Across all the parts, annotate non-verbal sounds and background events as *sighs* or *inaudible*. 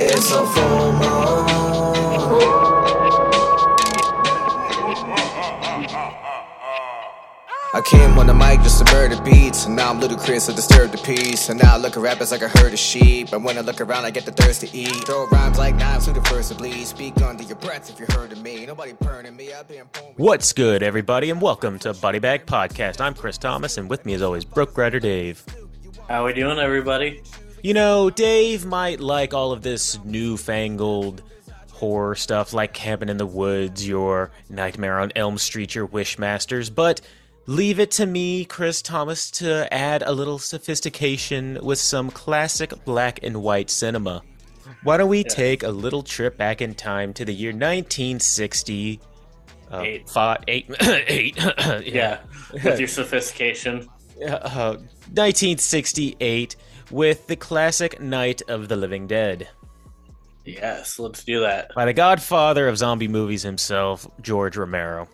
It's a the mic to murder beats, and now I'm ludicrous to disturb the peace. And now I look at rappers like a herd of sheep. And when I look around, I get the thirst to eat. Throw rhymes like knives to the first to bleed. Speak under your breath if you heard of me. Nobody burning me. I've been born What's good, everybody, and welcome to Buddy Bag Podcast. I'm Chris Thomas, and with me, as always, Brooke Rider Dave. How we doing, everybody? You know, Dave might like all of this newfangled horror stuff like Cabin in the Woods, your Nightmare on Elm Street, your Wishmasters, but leave it to me, Chris Thomas, to add a little sophistication with some classic black and white cinema. Why don't we take a little trip back in time to the year 1960? Uh, Eight. Five, eight, *clears throat* eight. *clears throat* Yeah, *laughs* with your sophistication. uh, 1968 with the classic Night of the Living Dead Yes, let's do that. by the godfather of zombie movies himself, George Romero.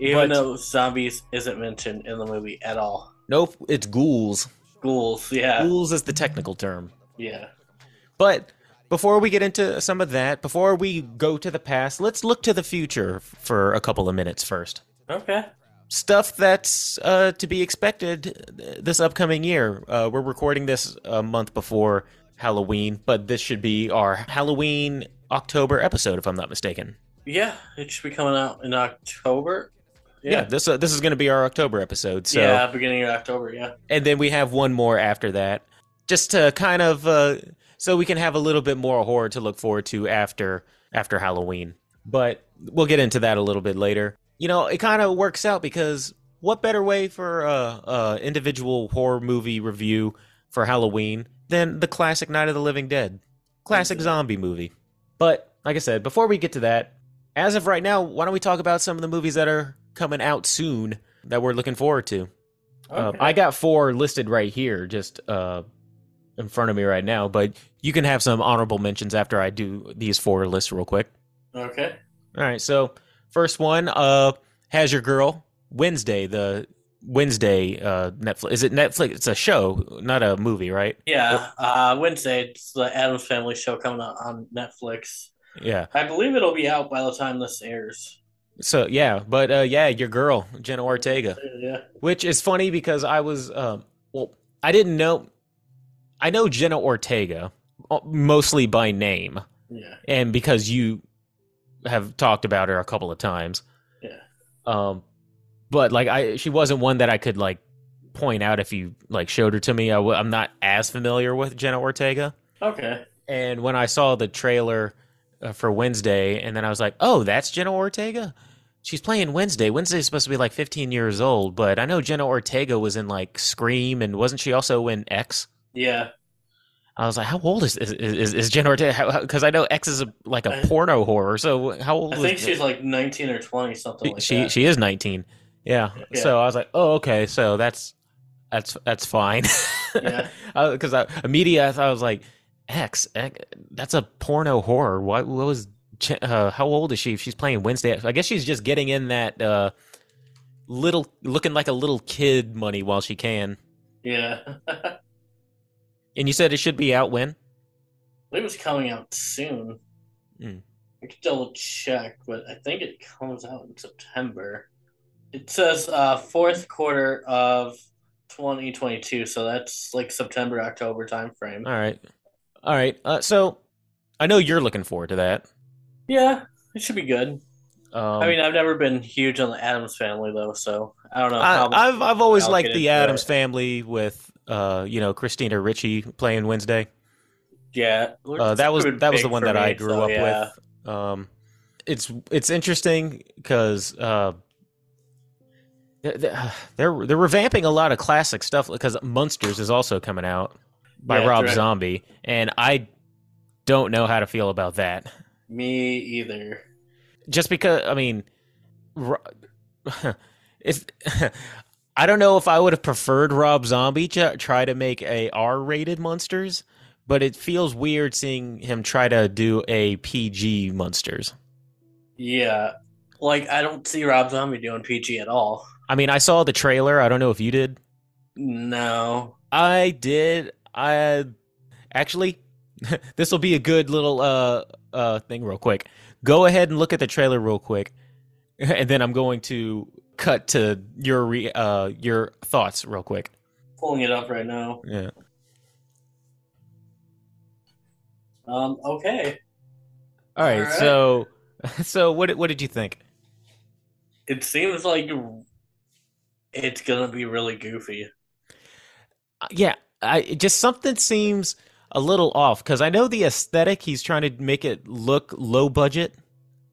Even But- though zombies isn't mentioned in the movie at all. Nope, it's ghouls. Ghouls, yeah, Ghouls is the technical term. yeah. But before we get into some of that, before we go to the past, let's look to the future for a couple of minutes first. Okay. Stuff that's uh, to be expected this upcoming year. Uh, we're recording this a month before Halloween, but this should be our Halloween October episode, if I'm not mistaken. Yeah, it should be coming out in October. Yeah, this uh, this is going to be our October episode. So, yeah, beginning of October. Yeah. and then we have one more after that, just to kind of uh, so we can have a little bit more horror to look forward to after after Halloween. But we'll get into that a little bit later. You know, it kind of works out because what better way for a uh, uh, individual horror movie review for Halloween than the classic Night of the Living Dead, classic zombie movie. But like I said, before we get to that, as of right now, why don't we talk about some of the movies that are coming out soon that we're looking forward to? Uh, Okay. I got four listed right here, just uh, in front of me right now. But you can have some honorable mentions after I do these four lists real quick. okay. All right. So first one, uh, has your girl Wednesday the Wednesday uh Netflix is it Netflix? It's a show, not a movie, right? Yeah. Uh, Wednesday, it's the Addams Family show coming out on Netflix. Yeah. I believe it'll be out by the time this airs. So yeah, but uh, yeah, your girl Jenna Ortega. Yeah. Which is funny because I was, um, well, I didn't know. I know Jenna Ortega uh, mostly by name, Yeah. and because you have talked about her a couple of times. Yeah. Um, but like I, she wasn't one that I could like point out if you like showed her to me. I w- I'm not as familiar with Jenna Ortega, Okay. and when I saw the trailer uh, for Wednesday, and then I was like, oh, that's Jenna Ortega. She's playing Wednesday. Wednesday's supposed to be like 15 years old, but I know Jenna Ortega was in like Scream, and wasn't she also in X? Yeah. I was like, how old is is, is, is Jenna Ortega? Because I know X is a, like a I- porno horror. So how old? I think she's like 19 or 20, something like she that. she is 19. Yeah. Yeah. So I was like, oh, okay. So that's that's that's fine. Yeah. Because *laughs* I, immediately I, thought I was like, X, X, that's a porno horror. What, what was? Uh, how old is she? If she's playing Wednesday, I guess she's just getting in that uh, little, looking like a little kid money while she can. yeah. And you said it should be out when? it was coming out soon. Hmm. I could double check, but I think it comes out in September. It says uh, fourth quarter of 2022, so that's like September October time frame. All right, all right. Uh, so I know you're looking forward to that. Yeah, it should be good. Um, I mean, I've never been huge on the Addams family though, so I don't know. I, how I've I've always liked the Addams it. family with uh you know Christina Ricci playing Wednesday. yeah, Uh, that was that was the one that I grew so up yeah. with. Um, it's it's interesting because uh, th- th- *sighs* they're they're revamping a lot of classic stuff because Munsters is also coming out by Yeah, Rob direct- Zombie, and I don't know how to feel about that. Me either. just because I mean, *laughs* if *laughs* I don't know if I would have preferred Rob Zombie to try to make a R-rated Munsters, but it feels weird seeing him try to do a PG Munsters. Yeah, like I don't see Rob Zombie doing PG at all. I mean, I saw the trailer. I don't know if you did. No. I did. I actually, *laughs* this will be a good little uh uh thing, real quick. Go ahead and look at the trailer real quick, *laughs* and then I'm going to cut to your re- uh your thoughts real quick. Pulling it up right now. Yeah. Um. Okay. All right. Alright. So, *laughs* so what did- what did you think? It seems like it's gonna be really goofy. Uh, Yeah, I just something seems a little off because I know the aesthetic. He's trying to make it look low budget,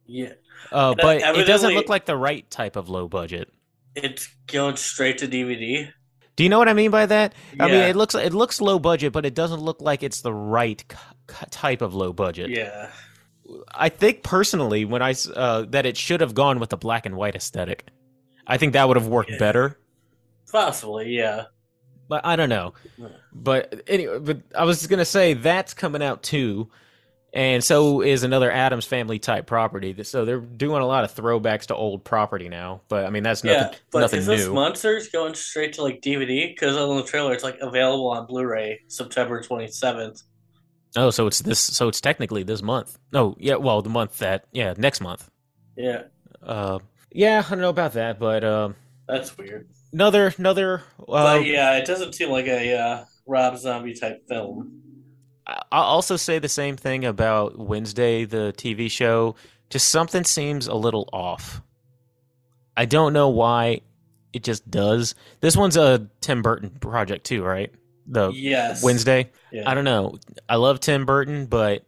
Yeah. uh, but it doesn't look like the right type of low budget. It's going straight to DVD. Do you know what I mean by that? I mean, it looks it looks low budget, but it doesn't look like it's the right c- type of low budget. Yeah. I think personally, when I uh, that it should have gone with the black and white aesthetic. I think that would have worked Yeah. better. Possibly. Yeah. But I don't know. But anyway, but I was gonna say that's coming out too, and so is another Addams Family type property. So they're doing a lot of throwbacks to old property now. But I mean, that's nothing. Yeah. But nothing is this new. Munsters going straight to like DVD? Because on the trailer, it's like available on Blu-ray September twenty seventh. oh, so it's this. So it's technically this month. No, yeah, well, the month that yeah, next month. Yeah. Uh, yeah, I don't know about that, but um, That's weird. Another another. Uh, but yeah, it doesn't seem like a uh, Rob Zombie type film. I'll also say the same thing about Wednesday, the TV show. Just something seems a little off. I don't know why. It just does. This one's a Tim Burton project too, right? The yes. Wednesday. Yeah. I don't know. I love Tim Burton, but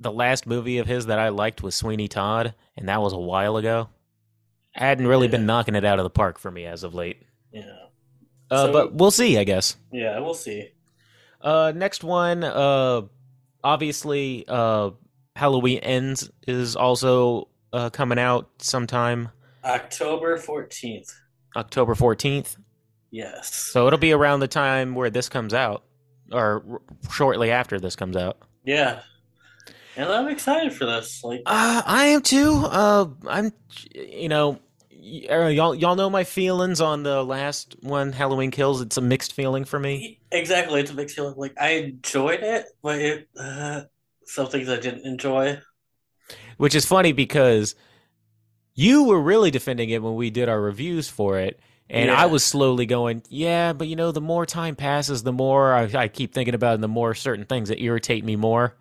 the last movie of his that I liked was Sweeney Todd, and that was a while ago. Hadn't really been knocking it out of the park for me as of late. Yeah. Uh, So- but we'll see, I guess. Yeah. We'll see. Uh, next one, uh, obviously, uh, Halloween Ends is also uh, coming out sometime October fourteenth. October 14th. Yes. So it'll be around the time where this comes out, or r- shortly after this comes out. yeah. And I'm excited for this. Like. Uh, I am too. Uh, I'm, you know, y'all, y'all know my feelings on the last one, Halloween Kills. It's a mixed feeling for me. Exactly, it's a mixed feeling. Like I enjoyed it, but it uh, some things I didn't enjoy. which is funny because you were really defending it when we did our reviews for it and Yeah. i was slowly going yeah but you know the more time passes the more i, I keep thinking about it and the more certain things that irritate me more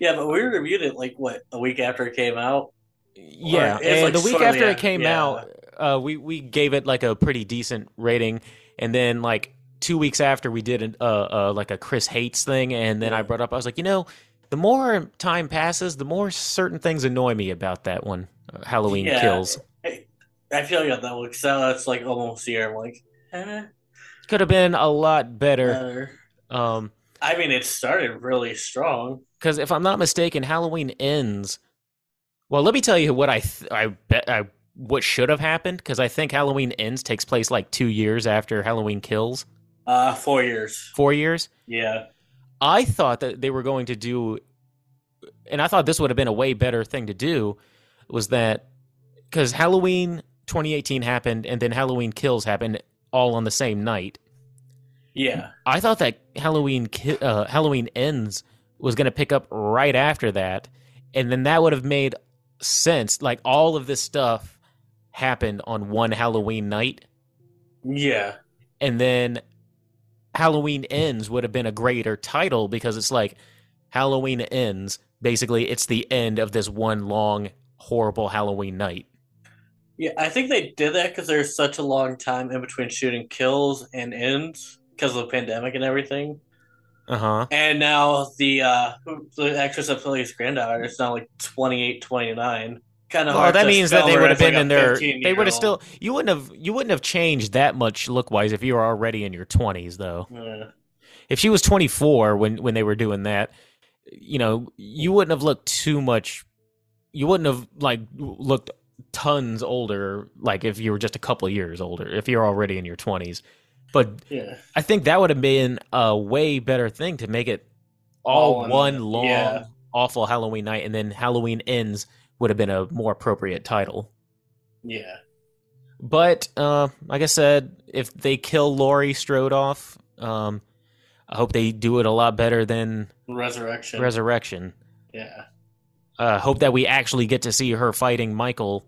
Yeah, but we reviewed it like what a week after it came out. yeah and like the week after it came yeah. out uh, we, we gave it like a pretty decent rating and then like two weeks after we did an, uh, uh, like a chris hates thing and then i brought up i was like you know the more time passes the more certain things annoy me about that one uh, halloween Yeah. kills I, I feel you on that one So that's like almost here. I'm like, eh, could have been a lot better. better. Um, I mean, it started really strong. because if I'm not mistaken, Halloween ends. Well, let me tell you what I th- I bet I what should have happened because I think Halloween ends takes place like two years after Halloween kills. Uh, four years. Four years. Yeah, I thought that they were going to do, and I thought this would have been a way better thing to do, was that because Halloween 2018 happened and then Halloween kills happened all on the same night. yeah, I thought that Halloween uh, Halloween ends was going to pick up right after that, and then that would have made sense. Like all of this stuff happened on one Halloween night, yeah, and then Halloween ends would have been a greater title because it's like Halloween ends. Basically, it's the end of this one long horrible Halloween night. yeah. I think they did that because there's such a long time in between shooting kills and ends because of the pandemic and everything. Uh huh. And now the uh, the actress that plays granddaughter is now like 28, 29. Kind of Well, hard that means that they would have as, like, been in their. 15 They would have still. You wouldn't have. You wouldn't have changed that much look wise if you were already in your twenties, though. Yeah. If she was twenty four when when they were doing that, you know, you wouldn't have looked too much. You wouldn't have like looked tons older, like if you were just a couple years older. If you're already in your twenties, but yeah. I think that would have been a way better thing to make it all, All in one long yeah. awful Halloween night, and then Halloween ends would have been a more appropriate title. Yeah. But uh, like I said, if they kill Laurie Strode off, um, I hope they do it a lot better than Resurrection. Resurrection. yeah. uh, hope that we actually get to see her fighting Michael.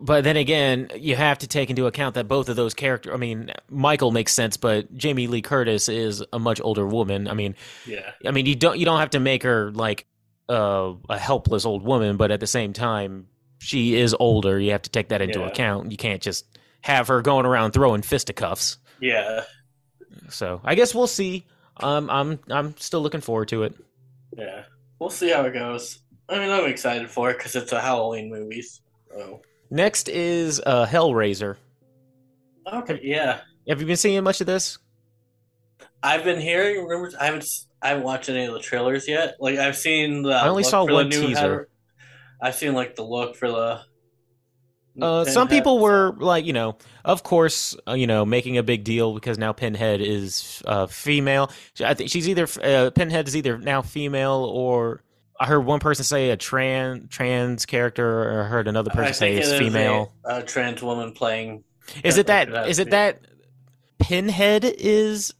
But then again, you have to take into account that both of those characters. I mean, Michael makes sense, but Jamie Lee Curtis is a much older woman. I mean, Yeah. I mean, you don't you don't have to make her like uh, a helpless old woman, but at the same time, she is older. You have to take that into Yeah. account. You can't just have her going around throwing fisticuffs. Yeah. So I guess we'll see. Um, I'm I'm still looking forward to it. Yeah. We'll see how it goes. I mean, I'm excited for it because it's a Halloween movie. So. Next is uh, Hellraiser. Okay. Yeah. Have you been seeing much of this? I've been hearing rumors. I haven't. I haven't watched any of the trailers yet. Like I've seen the. I only saw one teaser. Hell- I've seen like the look for the. Uh, some people were like, you know, of course, uh, you know, making a big deal because now Pinhead is uh, female. I think she's either uh, Pinhead is either now female or I heard one person say a trans trans character, or I heard another person say it's it female. A, a trans woman playing. Is it that? Is it that Pinhead is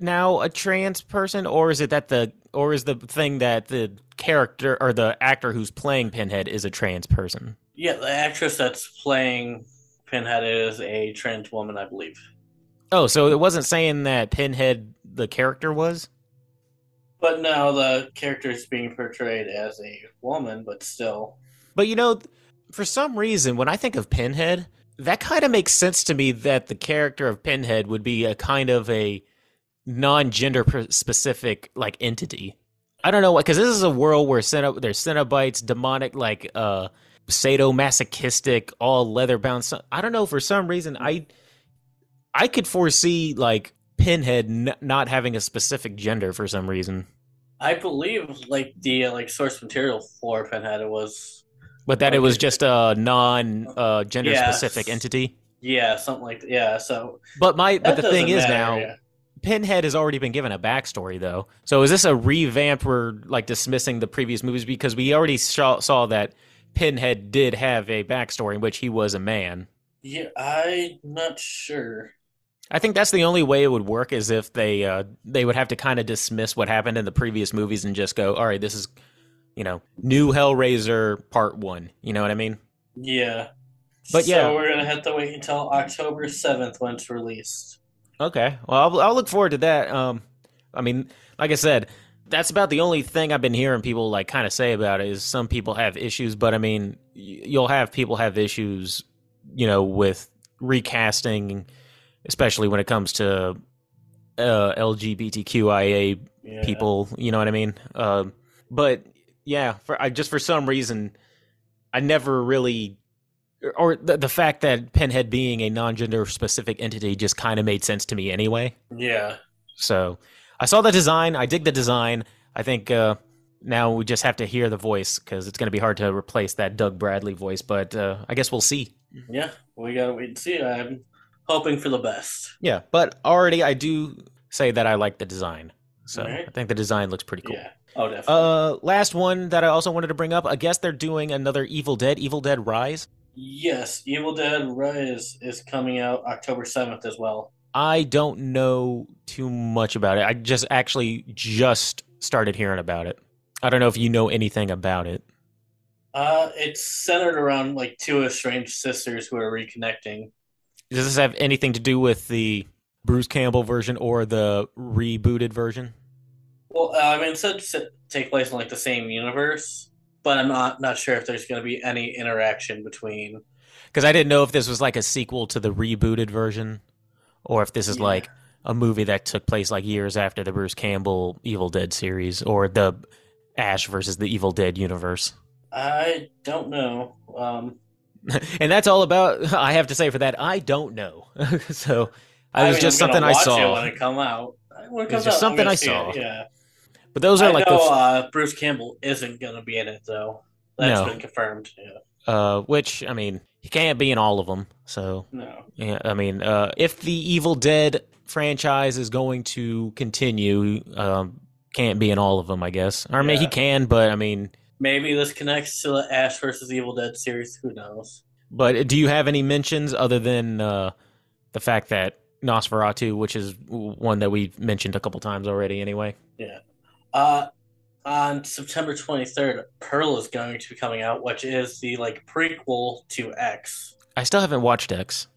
now a trans person, or is it that the or is the thing that the character or the actor who's playing Pinhead is a trans person? Yeah, the actress that's playing Pinhead is a trans woman, I believe. Oh, so it wasn't saying that Pinhead the character was. But no, the character is being portrayed as a woman, but still. But you know, for some reason, when I think of Pinhead, that kind of makes sense to me that the character of Pinhead would be a kind of a non-gender specific like entity. I don't know what because this is a world where Ceno- there's Cenobites, demonic, like uh sadomasochistic, all leather bound. So- I don't know for some reason I I could foresee like Pinhead n- not having a specific gender for some reason, I believe like the uh, like source material for Pinhead was but that it was just a non uh, gender specific entity. yeah something like that. Yeah, so But my but the thing is matter, now yeah. Pinhead has already been given a backstory though. So is this a revamp We're like dismissing the previous movies because we already saw, saw that Pinhead did have a backstory in which he was a man. Yeah, I'm not sure. I think that's the only way it would work is if they uh, they would have to kind of dismiss what happened in the previous movies and just go, all right, this is you know new Hellraiser Part One. You know what I mean? Yeah, But yeah. so we're gonna have to wait until October seventh when it's released. Okay. Well, I'll, I'll look forward to that. Um, I mean, like I said, that's about the only thing I've been hearing people like kind of say about it is some people have issues, but I mean, y- you'll have people have issues, you know, with recasting, especially when it comes to uh, LGBTQIA Yeah. people. You know what I mean? Um, but yeah, for I just for some reason, I never really, or the, the fact that Pinhead being a non-gender specific entity just kind of made sense to me anyway. Yeah, So I saw the design. I dig the design. I think uh, now we just have to hear the voice because it's going to be hard to replace that Doug Bradley voice. But uh, I guess we'll see. yeah. We gotta wait and see. I'm hoping for the best. Yeah, but already I do say that I like the design. So Alright. I think the design looks pretty cool. Yeah. Oh, definitely. Uh, last one that I also wanted to bring up. I guess they're doing another Evil Dead, Evil Dead Rise. Yes, Evil Dead Rise is coming out October seventh as well. I don't know too much about it. I just actually just started hearing about it. I don't know if you know anything about it. Uh, it's centered around like two estranged sisters who are reconnecting. Does this have anything to do with the Bruce Campbell version or the rebooted version? Well, uh, I mean, it said to take place in like the same universe, but I'm not not sure if there's going to be any interaction between. Because I didn't know if this was like a sequel to the rebooted version, or if this is Yeah. like a movie that took place like years after the Bruce Campbell Evil Dead series, or the Ash versus the Evil Dead universe. I don't know. Um, *laughs* and that's all about. *laughs* I have to say for that, I don't know. *laughs* so I was mean, just I'm something I saw. it when it come out. When it comes just out, something I saw. it, Yeah, But those are I like know the uh, Bruce Campbell isn't going to be in it though. That's No. been confirmed. Yeah. uh, which I mean, he can't be in all of them. So No. yeah, I mean, uh, if the Evil Dead franchise is going to continue, um, can't be in all of them, I guess. Or I mean, he can, but I mean, Maybe this connects to the Ash versus Evil Dead series. Who knows? But do you have any mentions other than uh, the fact that Nosferatu, which is one that we've mentioned a couple times already, anyway? Yeah. Uh, on September 23rd, Pearl is going to be coming out, which is the like prequel to X, I still haven't watched X.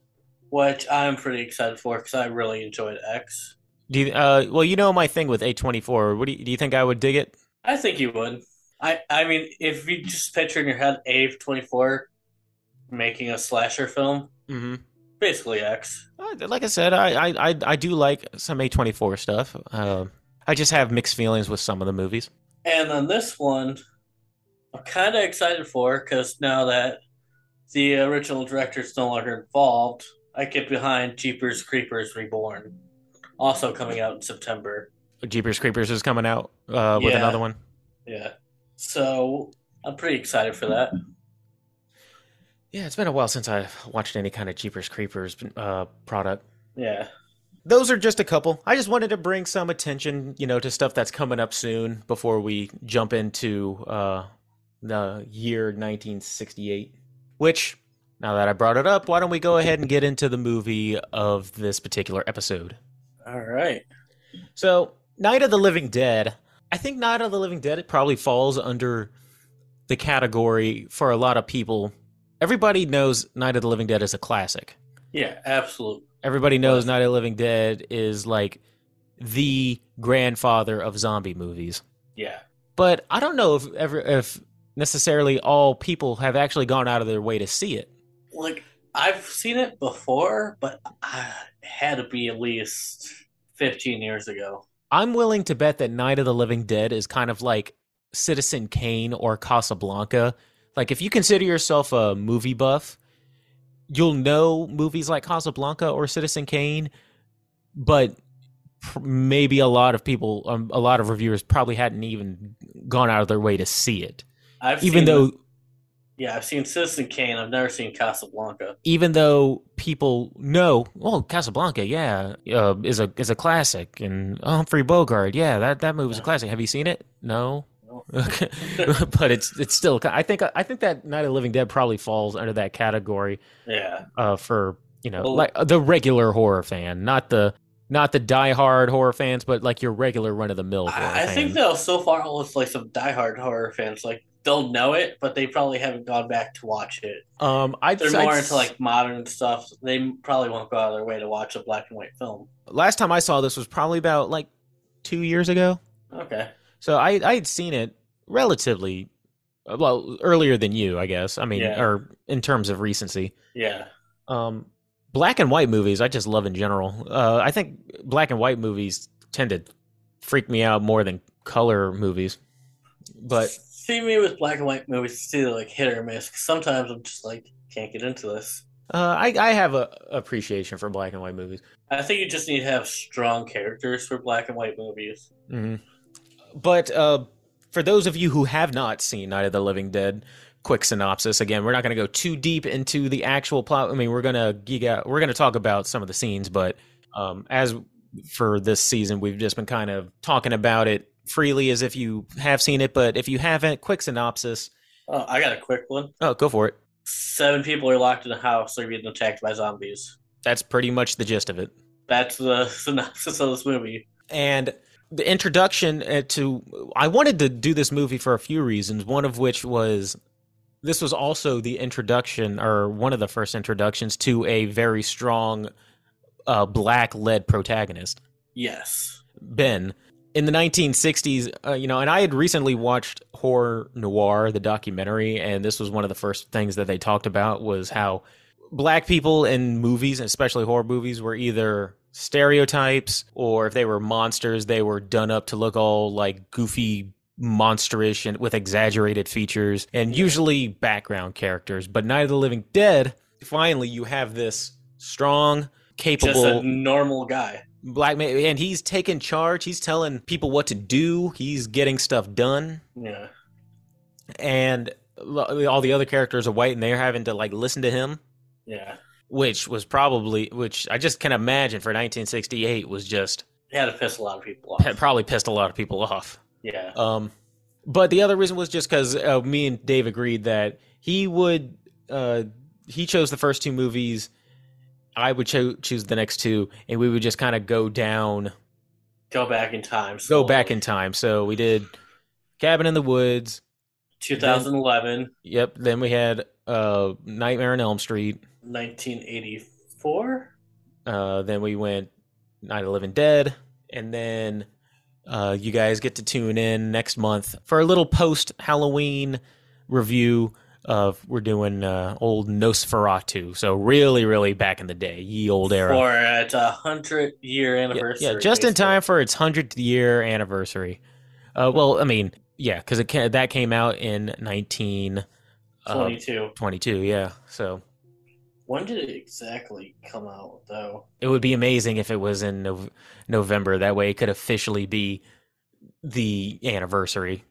which I'm pretty excited for because I really enjoyed X. Do you, uh, well, you know my thing with A24. What do you, do you think I would dig it? I think you would. I I mean, if you just picture in your head A24 making a slasher film, Mm-hmm. basically X. Like I said, I, I, I, I do like some A24 stuff. Uh, I just have mixed feelings with some of the movies. And then this one, I'm kind of excited for because now that the original director is no longer involved, I get behind Jeepers Creepers Reborn, also coming out in September. Jeepers Creepers is coming out uh, with Yeah. another one. Yeah. So I'm pretty excited for that. Yeah, it's been a while since I've watched any kind of Jeepers Creepers uh, product. Yeah. Those are just a couple. I just wanted to bring some attention, you know, to stuff that's coming up soon before we jump into uh, the year 1968. Which, now that I brought it up, why don't we go ahead and get into the movie of this particular episode? All right. So, Night of the Living Dead. I think Night of the Living Dead it probably falls under the category for a lot of people. Everybody knows Night of the Living Dead is a classic. Yeah, absolute. Everybody knows Night of the Living Dead is like the grandfather of zombie movies. Yeah. But I don't know if ever if necessarily all people have actually gone out of their way to see it. Like I've seen it before, but uh, I had to be at least 15 years ago. I'm willing to bet that Night of the Living Dead is kind of like Citizen Kane or Casablanca. Like if you consider yourself a movie buff, you'll know movies like Casablanca or Citizen Kane, but pr- maybe a lot of people, um, a lot of reviewers probably hadn't even gone out of their way to see it. I've Even seen though the- yeah, I've seen Citizen Kane. I've never seen Casablanca. even though people know, well, Casablanca, yeah, uh, is a is a classic, and Humphrey Bogart, yeah, that that movie's a Yeah. classic. Have you seen it? No. No. Okay. *laughs* but it's it's still I think I think that Night of the Living Dead probably falls under that category Yeah. uh for you know Well- like the regular horror fan not the not the diehard horror fans but like your regular run of the mill I, I think they'll so far with like some diehard horror fans, like they'll know it, but they probably haven't gone back to watch it. um I'd, They're I'd more s- into like modern stuff. They probably won't go out of their way to watch a black and white film. last time I saw this was probably about like 2 years ago Okay. So I I had seen it relatively uh, well earlier than you I guess I mean Yeah. or in terms of recency Yeah. Um, black and white movies, I just love in general. Uh, I think black and white movies tend to freak me out more than color movies. But see me with black and white movies, it's either like hit or miss. sometimes I'm just like can't get into this. uh, I, I have a appreciation for black and white movies. I think you just need to have strong characters for black and white movies. hmm But uh, for those of you who have not seen Night of the Living Dead, quick synopsis. Again, we're not going to go too deep into the actual plot. I mean, we're going to geek out. We're going to talk about some of the scenes, but um, as for this season, we've just been kind of talking about it freely as if you have seen it. But if you haven't, quick synopsis. Oh, I got a quick one. Oh, go for it. Seven people are locked in a house. They're being attacked by zombies. That's pretty much the gist of it. That's the *laughs* synopsis of this movie. and the introduction uh, to I wanted to do this movie for a few reasons. One of which was this was also the introduction or one of the first introductions to a very strong uh, black led protagonist, Yes. Ben. In the 1960s, uh, you know, and I had recently watched Horror Noir, the documentary, and this was one of the first things that they talked about was how black people in movies, especially horror movies, were either stereotypes or if they were monsters, they were done up to look all like goofy, monsterish and with exaggerated features and usually background characters. But Night of the Living Dead, finally, you have this strong, Just a capable normal guy. black man, and he's taking charge. He's telling people what to do. He's getting stuff done Yeah. and all the other characters are white and they're having to like listen to him Yeah. Which was probably which i just can imagine for 1968 was just had to piss a lot of people off. had probably pissed a lot of people off Yeah. um but the other reason was just because uh, me and dave agreed that he would uh he chose the first two movies. I would cho- choose the next two, and we would just kind of go down, Go back in time. go back in time. So we did Cabin in the Woods. 2011, Yep. Then we had uh, Nightmare on Elm Street. 1984. Uh, then we went Night of Living Dead, and then uh, you guys get to tune in next month for a little post Halloween review of we're doing uh, old Nosferatu. So really, really back in the day, ye old era. For its a hundred year anniversary. yeah, just in time for its hundredth year anniversary. Uh, well, I mean, yeah, because it ca- that came out in nineteen twenty 22. two. Yeah, so When did it exactly come out, though? it would be amazing if it was in Nov- November. That way, it could officially be the anniversary.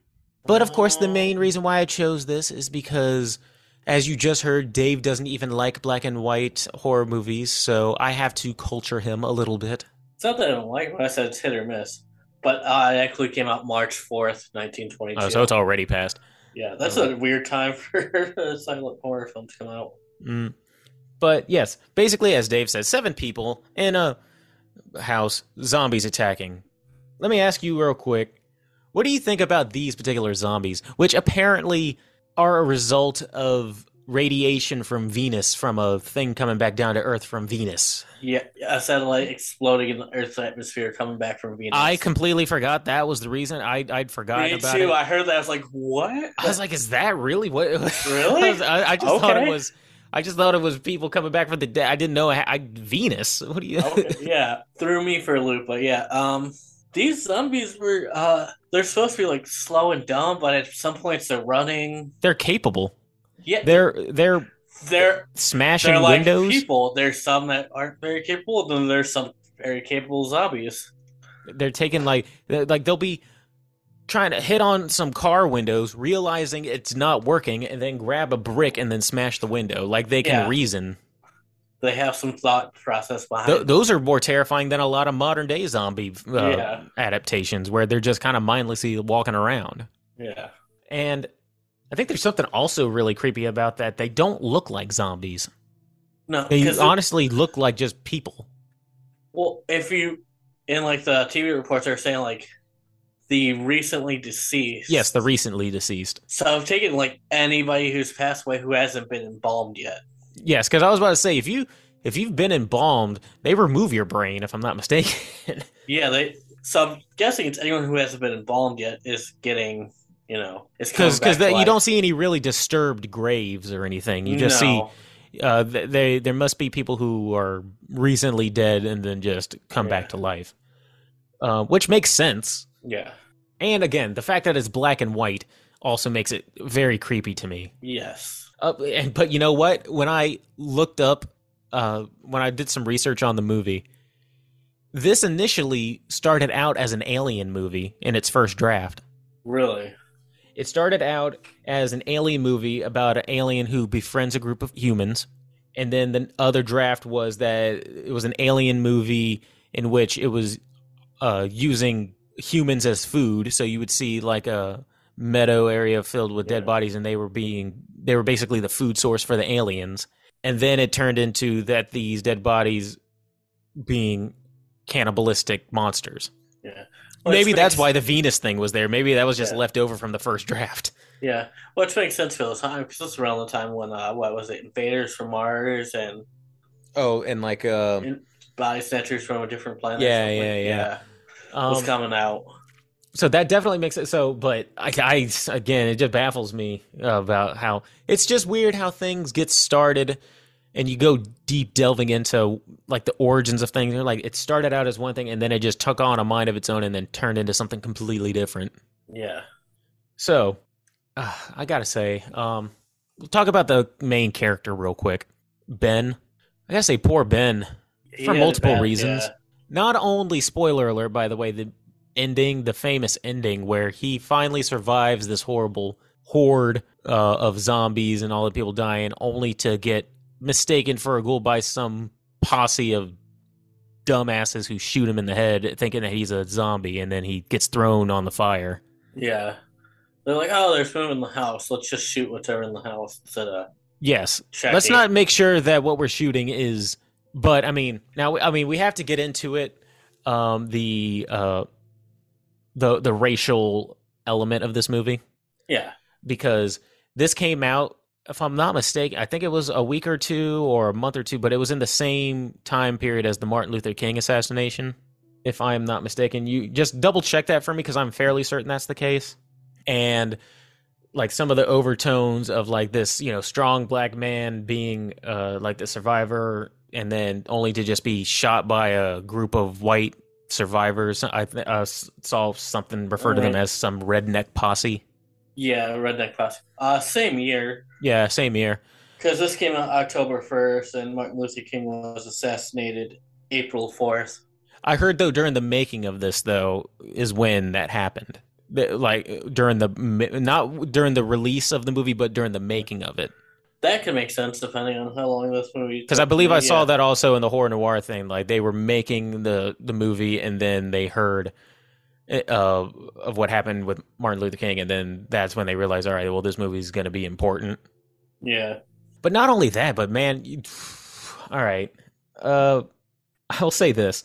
But of course, the main reason why I chose this is because, as you just heard, Dave doesn't even like black and white horror movies, so I have to culture him a little bit. It's not that I don't like it, but I said it's hit or miss. But uh, it actually came out March 4th, 1922. Oh, so it's already passed. yeah, that's a weird time *laughs* for a silent horror film to come out. Mm. But yes, basically, as Dave says, seven people in a house, zombies attacking. Let me ask you real quick what do you think about these particular zombies, which apparently are a result of radiation from Venus, from a thing coming back down to Earth from Venus? Yeah, a satellite exploding in the Earth's atmosphere coming back from Venus. I completely forgot that was the reason. I, I'd forgotten Me about too. it. I heard that. I was like, what? I was like, is that really what? Really? I, was- *laughs* I- I just thought it was. I just thought it was people coming back from the dead. I didn't know I, I, Venus. What do you? okay, *laughs* yeah, threw me for a loop. But yeah, um, these zombies were uh, they're supposed to be like slow and dumb, but at some points they're running. They're capable. Yeah, They're they're they're smashing they're like windows. people. There's some that aren't very capable, then there's some very capable zombies. They're taking like like they'll be trying to hit on some car windows, realizing it's not working, and then grab a brick and then smash the window. Like they can Yeah. reason. They have some thought process behind. Th- those are more terrifying than a lot of modern day zombie uh, Yeah. adaptations, where they're just kind of mindlessly walking around. yeah, And I think there's something also really creepy about that. They don't look like zombies. no, They because it- honestly look like just people. well, if you in like the TV reports are saying like the recently deceased. Yes, the recently deceased. So I've taken like anybody who's passed away who hasn't been embalmed yet. Yes, because I was about to say if you if you've been embalmed, they remove your brain. If I'm not mistaken. *laughs* Yeah, they. So I'm guessing it's anyone who hasn't been embalmed yet is getting, you know, coming Because back you don't see any really disturbed graves or anything. You just No. see uh, they there must be people who are recently dead and then just come back to life, uh, which makes sense. Yeah. And again, the fact that it's black and white also makes it very creepy to me. Yes. Uh, and but you know what? When I looked up, uh, when I did some research on the movie, this initially started out as an alien movie in its first draft. Really. It started out as an alien movie about an alien who befriends a group of humans. And then the other draft was that it was an alien movie in which it was uh, using humans as food. So you would see like a meadow area filled with dead bodies, and they were being they were basically the food source for the aliens. And then it turned into that these dead bodies being cannibalistic monsters. Yeah. Which Maybe that's makes- why the Venus thing was there. Maybe that was just Yeah. left over from the first draft. Yeah, which makes sense for the time because this is around the time when uh, what was it, invaders from Mars and Oh, and like uh, body snatchers from a different planet. Yeah, Yeah, something. yeah, yeah. was um, coming out. so that definitely makes it so. But I, I again, it just baffles me about how it's just weird how things get started, and you go deep delving into like the origins of things. You're like, it started out as one thing, and then it just took on a mind of its own, and then turned into something completely different. Yeah. So, uh, I gotta say, um, we'll talk about the main character real quick, Ben. I gotta say, poor Ben. He For multiple bad- reasons. yeah. Not only spoiler alert, by the way, the ending, the famous ending where he finally survives this horrible horde uh, of zombies and all the people dying, only to get mistaken for a ghoul by some posse of dumbasses who shoot him in the head, thinking that he's a zombie, and then he gets thrown on the fire. Yeah. They're like, oh, there's food in the house. Let's just shoot whatever in the house instead of Yes. Check Let's not make sure that what we're shooting is. But I mean, now I mean we have to get into it. Um, the uh, the the racial element of this movie Yeah. because this came out. If I'm not mistaken, I think it was a week or two or a month or two, but it was in the same time period as the Martin Luther King assassination. If I am not mistaken, you just double check that for me because I'm fairly certain that's the case. And like some of the overtones of like this, you know, strong black man being uh like the survivor and then only to just be shot by a group of white survivors. I th- uh, saw something refer to them as some redneck posse. Yeah, Redneck Posse. Uh, same year, Yeah, same year. because this came out October 1st, and Martin Luther King was assassinated April 4th. I heard though during the making of this though is when that happened. Like during the not during the release of the movie, but during the making of it. That could make sense depending on how long this movie. Because I believe I saw Yeah. that also in the horror noir thing. Like they were making the the movie, and then they heard uh, of what happened with Martin Luther King, and then that's when they realized, all right, well, this movie is going to be important. Yeah. But not only that, but man, you, *sighs* all right. Uh, I'll say this: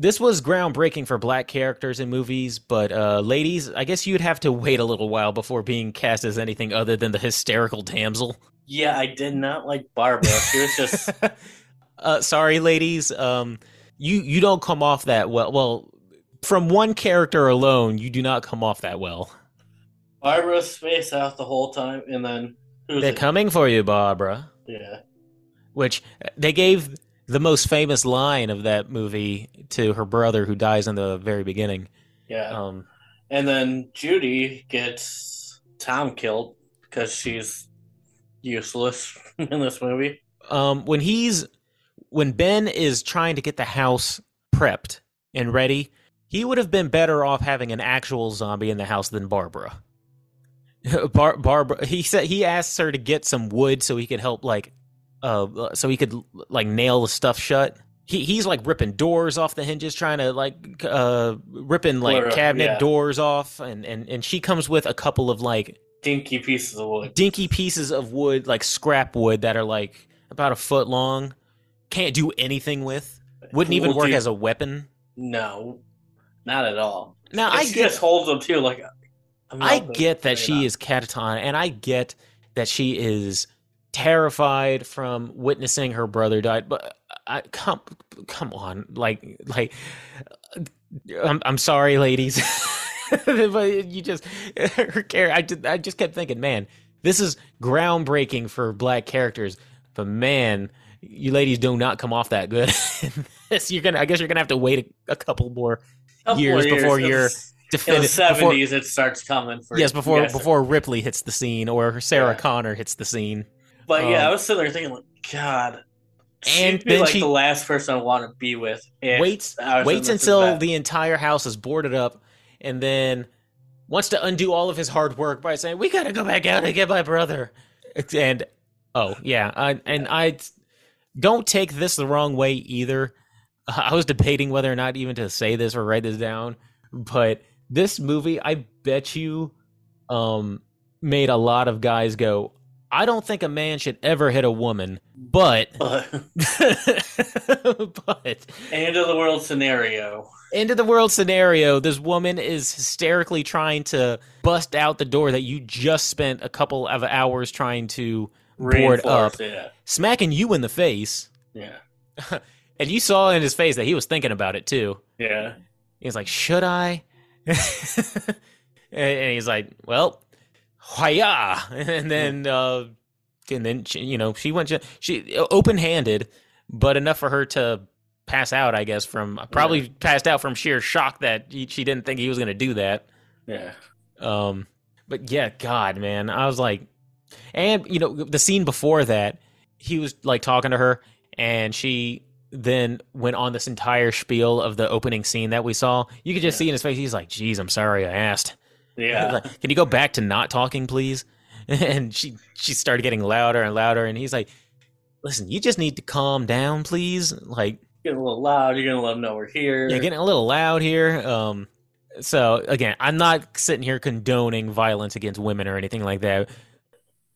this was groundbreaking for black characters in movies. But uh, ladies, I guess you'd have to wait a little while before being cast as anything other than the hysterical damsel. Yeah, I did not like Barbara. She was just. *laughs* uh, sorry, ladies. Um, you you don't come off that well. Well, from one character alone, you do not come off that well. Barbara spaced out the whole time, and then. Who's They're it? coming for you, Barbara. Yeah. Which they gave the most famous line of that movie to her brother, who dies in the very beginning. Yeah. Um, And then Judy gets Tom killed because she's useless *laughs* in this movie. um, when he's when Ben is trying to get the house prepped and ready, he would have been better off having an actual zombie in the house than Barbara. *laughs* Bar- Barbara, he said he asks her to get some wood so he could help, like, uh, so he could like nail the stuff shut. He he's like ripping doors off the hinges, trying to like uh ripping like Literally, cabinet yeah. doors off, and and and she comes with a couple of like Dinky pieces of wood. dinky pieces of wood, like scrap wood, that are like about a foot long. Can't do anything with. Wouldn't even Well, work as a weapon. No, not at all. Now And I she get, just holds them too. Like I get that she up. is catatonic, and I get that she is terrified from witnessing her brother die. But I come, come on, like, like, I'm, I'm sorry, ladies, *laughs* but you just her character. I just, I just kept thinking, man, this is groundbreaking for black characters, but man. You ladies do not come off that good. *laughs* This- you're gonna, I guess, you're gonna have to wait a, a couple more Couple years before you're It's- in the definitive. seventies. It starts coming for yes, before before Ripley hits the scene or Sarah Yeah. Connor hits the scene. But yeah, um, I was sitting there thinking, like, God, And she'd be then like she- the last person I want to be with. waits I was in waits until the entire house is boarded up, and then wants to undo all of his hard work by saying, "We gotta go back out and get my brother." And oh yeah, I, and I don't take this the wrong way either. *laughs* I was debating whether or not even to say this or write this down, but this movie, I bet you, um, made a lot of guys go. I don't think a man should ever hit a woman, but *laughs* But. but end of the world scenario. end of the world scenario this woman is hysterically trying to bust out the door that you just spent a couple of hours trying to board up. Yeah, smacking you in the face. Yeah, *laughs* and you saw in his face that he was thinking about it too. Yeah. he's like should i? *laughs* And he's like well Hiya! *laughs* and then uh and then she, you know she went she open-handed but enough for her to pass out i guess from probably passed out from sheer shock that he, she didn't think he was going to do that Yeah. um but yeah god man i was like and you know the scene before that he was like talking to her and she then went on this entire spiel of the opening scene that we saw you could just Yeah. see in his face he's like geez i'm sorry i asked Yeah. like, can you go back to not talking, please? *laughs* And she she started getting louder and louder, and he's like, "Listen, you just need to calm down, please. Like, Getting a little loud. You're gonna let them know we're here. you're getting a little loud here." Um, so again, I'm not sitting here condoning violence against women or anything like that.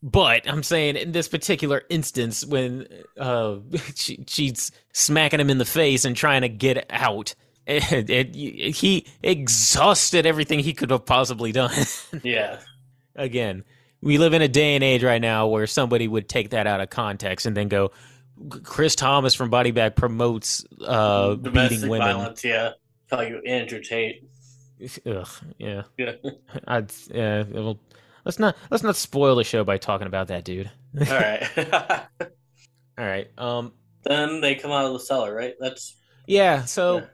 But I'm saying in this particular instance, when uh, *laughs* she, she's smacking him in the face and trying to get out, it, it, he exhausted everything he could have possibly done. *laughs* Yeah. Again, we live in a day and age right now where somebody would take that out of context and then go, Chris Thomas from Body Bag promotes uh, Domestic beating women. violence, yeah. Call you Andrew Tate. *laughs* Ugh, yeah. Yeah. *laughs* I'd, yeah. Well, let's not let's not spoil the show by talking about that dude. All right. All right. Um. then they come out of the cellar, right? That's Yeah. So, Yeah.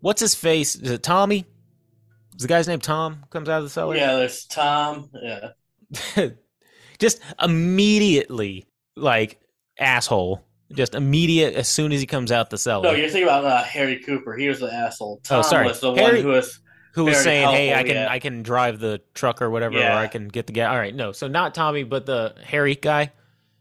What's his face? Is it Tommy? Is the guy's name Tom? Comes out of the cellar. yeah. There's Tom. Yeah. *laughs* Just immediately, like asshole. Just immediate as soon as he comes out the cellar. No, you're thinking about uh, Harry Cooper. He was the asshole. Tom Oh, sorry. was the Harry- one who was. who was saying, "Hey, I can yeah. I can drive the truck or whatever, Yeah. or I can get the gas." All right, no, so not Tommy, but the Harry guy.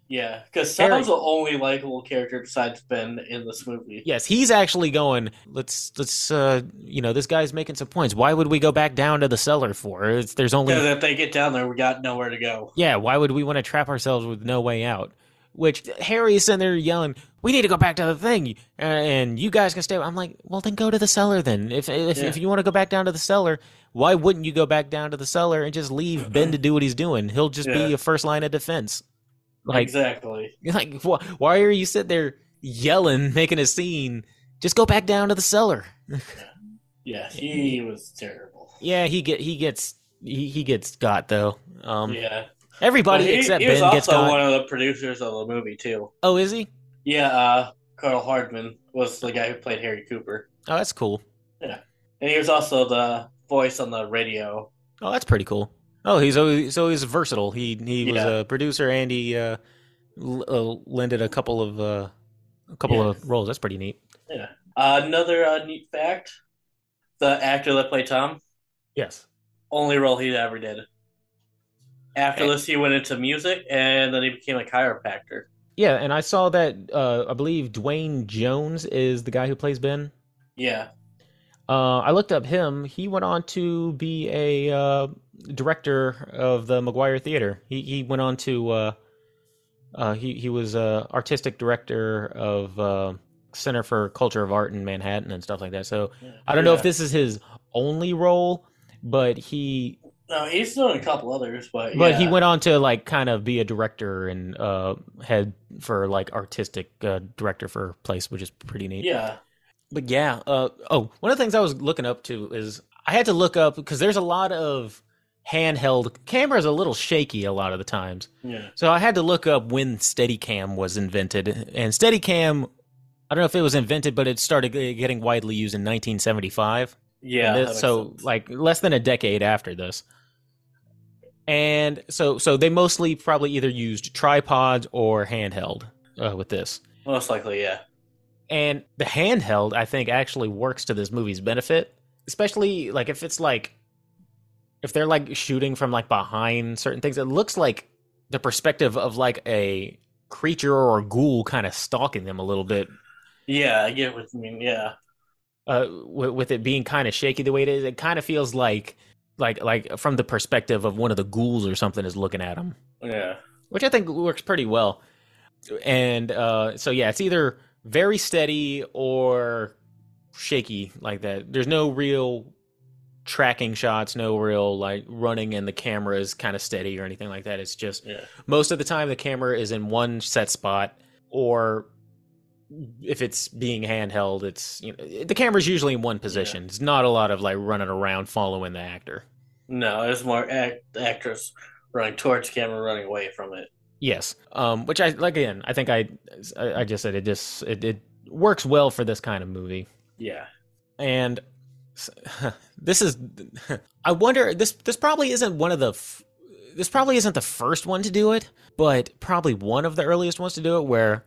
Yeah, because Tom's the only likable character besides Ben in this movie. Yes, he's actually going. Let's let's uh, you know, this guy's making some points. Why would we go back down to the cellar for? It's, there's only Because if they get down there, we got nowhere to go. yeah. Why would we want to trap ourselves with no way out? Which Harry is sitting there yelling, "We need to go back to the thing," uh, and you guys can stay. I'm like, well, then go to the cellar. Then if if, Yeah. if you want to go back down to the cellar, why wouldn't you go back down to the cellar and just leave Ben *clears throat* to do what he's doing? He'll just be a first line of defense. Like exactly. *laughs* Like, wh- why are you sitting there yelling, making a scene? Just go back down to the cellar. Yeah, he was terrible. Yeah, he get he gets he, he gets got though. Um, yeah, everybody he, except he was Ben gets also got. one of the producers of the movie too. Oh, is he? Yeah, uh, Karl Hardman was the guy who played Harry Cooper, Oh, that's cool. Yeah, and he was also the voice on the radio. Oh, that's pretty cool. Oh, he's always so he's versatile. He he was a producer and he uh, l- uh, lended a couple of uh, a couple Yeah. of roles. That's pretty neat. Yeah. Uh, another uh, neat fact: the actor that played Tom, Yes. only role he ever did. After Okay. this, he went into music, and then he became a chiropractor. Yeah, and I saw that. Uh, I believe Duane Jones is the guy who plays Ben. Yeah, Uh, I looked up him. He went on to be a uh, director of the Maguire Theater. He he went on to uh, uh, he he was uh, artistic director of uh, Center for Culture of Art in Manhattan and stuff like that. So I don't know if this is his only role, but he No, he's done a couple others, but but he went on to like kind of be a director and uh, head for like artistic uh, director for place, which is pretty neat. Yeah, But yeah, uh, oh, one of the things I was looking up to is I had to look up because there's a lot of handheld cameras a little shaky a lot of the times. yeah, So I had to look up when Steadicam was invented, and Steadicam, I don't know if it was invented, but it started getting widely used in 1975. yeah. This- so sense. like less than a decade after this. And so so they mostly probably either used tripods or handheld uh, with this. most likely, yeah, And the handheld, I think, actually works to this movie's benefit, especially like if it's like if they're like shooting from like behind certain things. It looks like the perspective of like a creature or a ghoul kind of stalking them a little bit. yeah. I get what you mean. Yeah, Uh, with, with it being kind of shaky the way it is, it kind of feels like like like from the perspective of one of the ghouls or something is looking at them. yeah, which I think works pretty well. And uh, so yeah, it's either very steady or shaky like that. There's no real tracking shots, no real like running and the camera is kind of steady or anything like that. It's just yeah, most of the time the camera is in one set spot or if it's being handheld it's you know the camera's usually in one position it's not a lot of like running around following the actor No, it's more act- actress running towards camera, running away from it. Yes. Um, which I like again. I think I, I I just said it just it, it works well for this kind of movie. Yeah, And *laughs* this is I wonder this this probably isn't one of the f- this probably isn't the first one to do it, but probably one of the earliest ones to do it where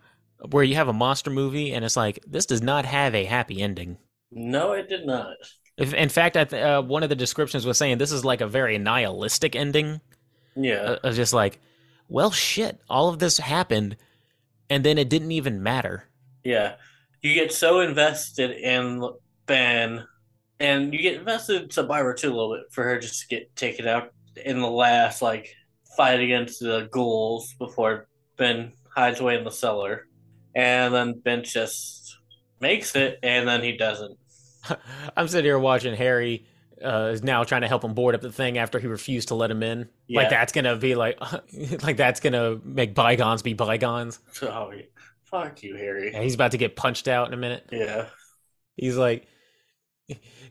where you have a monster movie and it's like this does not have a happy ending. no, it did not. If, in fact, I th- uh, one of the descriptions was saying this is like a very nihilistic ending. Yeah, uh, just like, well, shit, all of this happened, and then it didn't even matter. yeah. You get so invested in Ben, and you get invested in Survivor too a little bit for her just to get taken out in the last like fight against the ghouls before Ben hides away in the cellar, and then Ben just makes it, and then he doesn't. *laughs* I'm sitting here watching Harry uh, is now trying to help him board up the thing after he refused to let him in. Yeah. Like that's gonna be like, *laughs* like that's gonna make bygones be bygones. *laughs* Oh, fuck you, Harry. And he's about to get punched out in a minute. Yeah, He's like,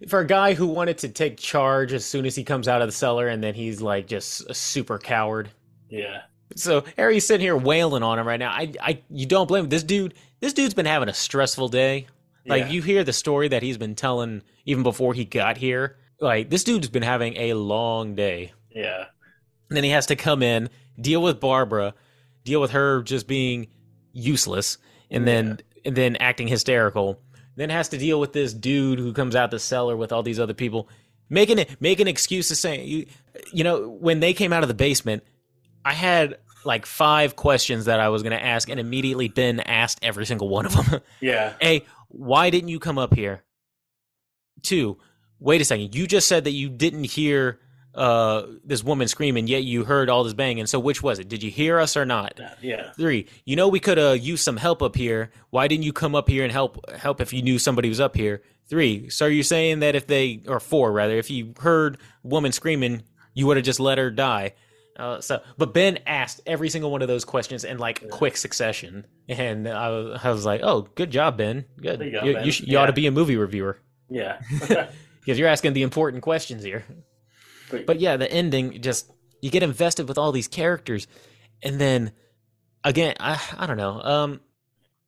for a guy who wanted to take charge as soon as he comes out of the cellar, and then he's like just a super coward. yeah, So Harry's sitting here wailing on him right now. I, I, you don't blame him. This dude, this dude's been having a stressful day. Like yeah. you hear the story that he's been telling even before he got here. Like this dude's been having a long day. yeah, And then he has to come in, deal with Barbara, deal with her just being useless, and then and then acting hysterical. Then has to deal with this dude who comes out the cellar with all these other people, making it making excuses saying you you know when they came out of the basement, I had like five questions that I was going to ask, and immediately Ben asked every single one of them. yeah, *laughs* A, why didn't you come up here? Two, wait a second. You just said that you didn't hear uh, this woman screaming, yet you heard all this banging. So which was it? Did you hear us or not? yeah, Three, you know we could have used some help up here. Why didn't you come up here and help help if you knew somebody was up here? Three, so are you saying that if they or four rather, if you heard woman screaming, you would have just let her die? Uh, so, but Ben asked every single one of those questions in like quick succession, and I was, I was like, "Oh, good job, Ben. Good. You go, you, Ben. you, sh- you ought to be a movie reviewer yeah. *laughs* *laughs* because you're asking the important questions here." But- But yeah, the ending just you get invested with all these characters, and then again, I I don't know. Um,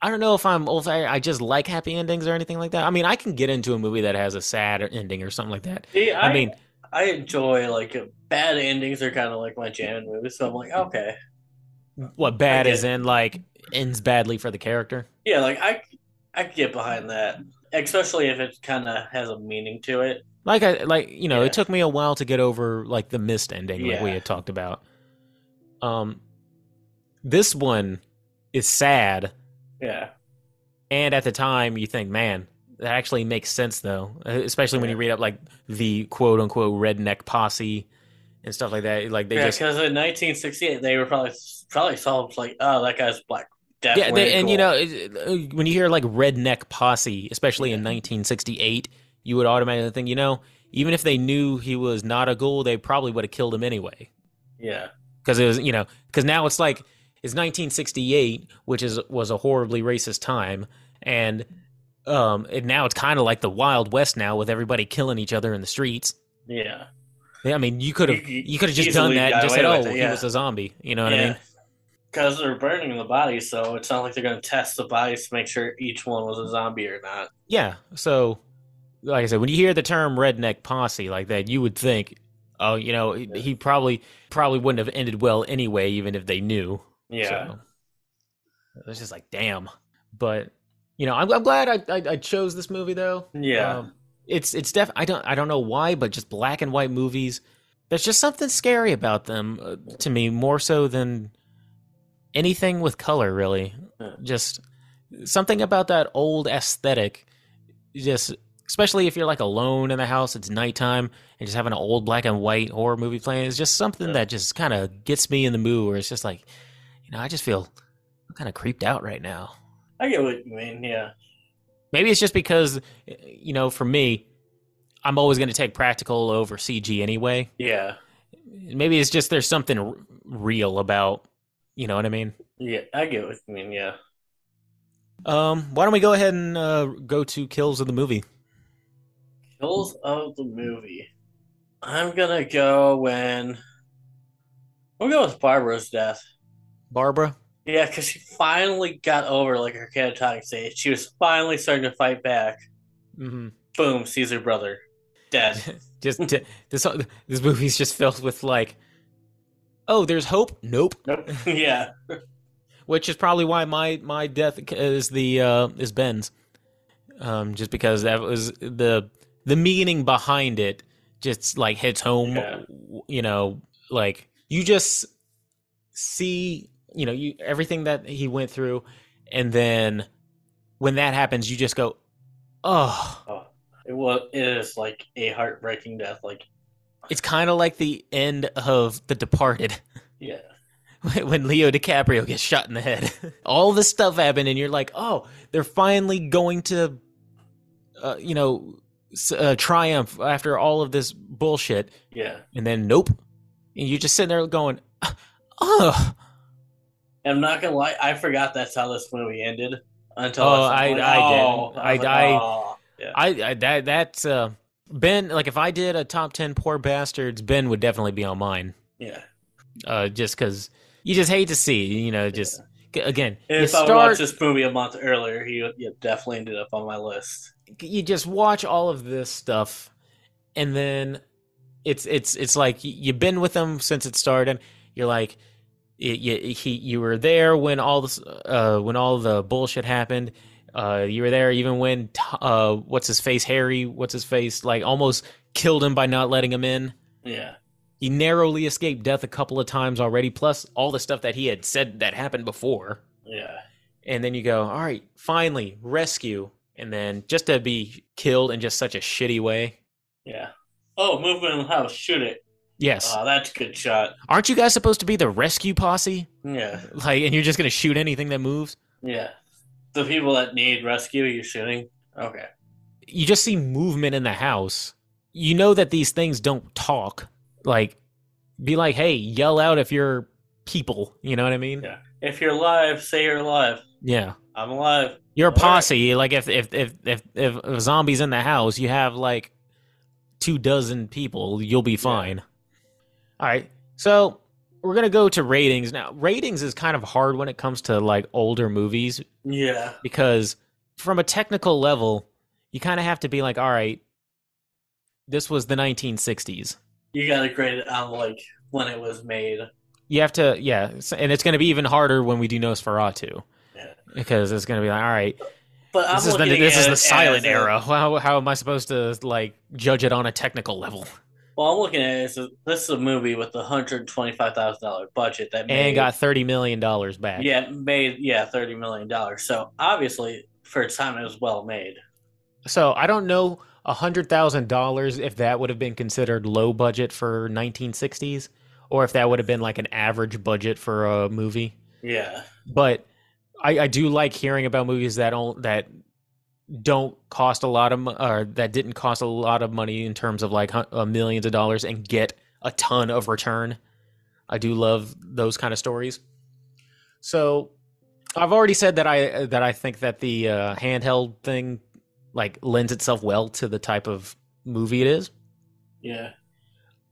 I don't know if I'm old. I just like happy endings or anything like that. I mean, I can get into a movie that has a sad ending or something like that. See, I, I, mean, I enjoy like bad endings are kind of like my jam in movies, so I'm like, okay, what bad is in like ends badly for the character. yeah, like I, I can get behind that, especially if it kind of has a meaning to it. Like I like you know, Yeah. it took me a while to get over like the mist ending like we had talked about. Um, this one is sad, Yeah, and at the time you think, man, that actually makes sense though, especially when you read up like the quote unquote redneck posse and stuff like that. Like they yeah, just because in 1968 they were probably probably saw like, oh, that guy's black. Yeah, they, and cool. you know uh, when you hear like redneck posse, especially in 1968, you would automatically think, you know, even if they knew he was not a ghoul, they probably would have killed him anyway. yeah, because it was you know because now it's like it's 1968 which is was a horribly racist time and um and now it's kind of like the wild west now with everybody killing each other in the streets. Yeah, Yeah, i mean you could have You- you you could have just done that and just said oh with it, he was a zombie you know what i mean Because they're burning the bodies, so it's not like they're going to test the bodies to make sure each one was a zombie or not. yeah so like i said when you hear the term redneck posse like that you would think oh you know he- he probably probably wouldn't have ended well anyway even if they knew Yeah, So, it was just like, damn. But you know, I'm, I'm glad I, I I chose this movie though. yeah, Um, it's it's def. I don't I don't know why, but just black and white movies. There's just something scary about them uh, to me, more so than anything with color. Really, just something about that old aesthetic. Just especially if you're like alone in the house, it's nighttime, and just having an old black and white horror movie playing is just something Yeah. that just kind of gets me in the mood. Where it's just like, you know, I just feel I'm kind of creeped out right now. I get what you mean. Yeah, Maybe it's just because, you know, for me, I'm always going to take practical over CG anyway. yeah, Maybe it's just there's something r- real about, you know what I mean? yeah. I get what you mean. Yeah. Um, why don't we go ahead and uh, go to kills of the movie? Kills of the movie. I'm gonna go when we'll go with Barbara's death. Barbara. Yeah, because she finally got over like her catatonic state. She was finally starting to fight back. Mm-hmm. Boom, sees her brother dead. *laughs* just this this movie's just filled with like, oh, there's hope. Nope. nope. *laughs* *laughs* yeah, Which is probably why my my death is the uh, is Ben's, um, just because that was the the meaning behind it. Just like hits home, Yeah. you know, like you just see, you know, you everything that he went through, and then when that happens, you just go, oh. oh, it was. It is like a heartbreaking death. Like It's kind of like the end of The Departed. Yeah. *laughs* when Leo DiCaprio gets shot in the head. *laughs* All this stuff happened, and you're like, oh, they're finally going to, uh, you know, uh, triumph after all of this bullshit. Yeah. And then, nope. And you're just sitting there going, oh, I'm not gonna lie, I forgot that's how this movie ended until Oh, I, I- I oh. was I- like, I- oh. yeah. I, I that that's uh, Ben. Like, if I did a top ten poor bastards, Ben would definitely be on mine. yeah. Uh, just because you just hate to see, you know, just again, you If I watched this movie a month earlier, he definitely ended up on my list. you just watch all of this stuff and then it's it's it's like you've been with them since it started you're like you, you, he, you were there when all this uh when all the bullshit happened uh you were there even when uh what's his face harry what's his face like almost killed him by not letting him in Yeah. he narrowly escaped death a couple of times already plus all the stuff that he had said that happened before Yeah. and then you go, all right, finally rescue, and then just to be killed in just such a shitty way. Yeah. Oh, movement in the house, shoot it. Yes, Oh, that's a good shot. aren't you guys supposed to be the rescue posse? Yeah. Like, and you're just gonna shoot anything that moves? Yeah. The people that need rescue, you're shooting? Okay. You just see movement in the house. You know that these things don't talk. Like, be like, hey, yell out if you're people. You know what I mean? Yeah. If you're alive, say you're alive. Yeah. I'm alive. You're a All right. posse. Like if if if if if a zombie's in the house, you have like two dozen people. You'll be fine. All right. So we're gonna go to ratings now. Ratings is kind of hard when it comes to like older movies Yeah. because from a technical level, you kind of have to be like, all right, this was the 1960s. You gotta grade it on like when it was made. You have to, yeah, and it's going to be even harder when we do Nosferatu Yeah. because it's going to be like, all right, But this is the this is the silent as a- era. How how am I supposed to like judge it on a technical level? Well, I'm looking at it as a, this is a movie with a hundred twenty five thousand dollar budget that made And got thirty million dollars back. yeah made yeah thirty million dollars. So obviously for its time it was well made. So I don't know a hundred thousand dollars if that would have been considered low budget for 1960s, or if that would have been like an average budget for a movie. Yeah, But I, I do like hearing about movies that don't that don't cost a lot of or that didn't cost a lot of money in terms of like uh, millions of dollars and get a ton of return. I do love those kind of stories. So I've already said that I that I think that the uh, handheld thing like lends itself well to the type of movie it is. yeah.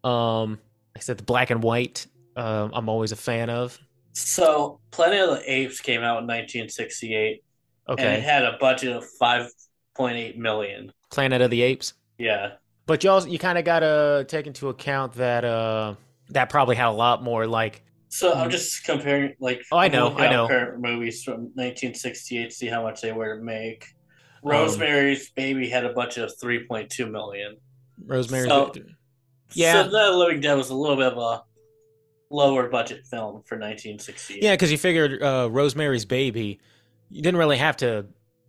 Um, I said the black and white. Uh, I'm always a fan of. So Planet of the Apes came out in 1968, and it had a budget of 5.8 million. Planet of the Apes. Yeah, But you also you kind of gotta take into account that uh that probably had a lot more like so I'm just comparing like Oh, I know, I know. current movies from 1968 see how much they were to make. Um, Rosemary's Baby had a budget of 3.2 million. Rosemary's. So- Yeah. So the Living Dead was a little bit of a lower budget film for 1968. yeah, because you figured uh, Rosemary's Baby, you didn't really have to,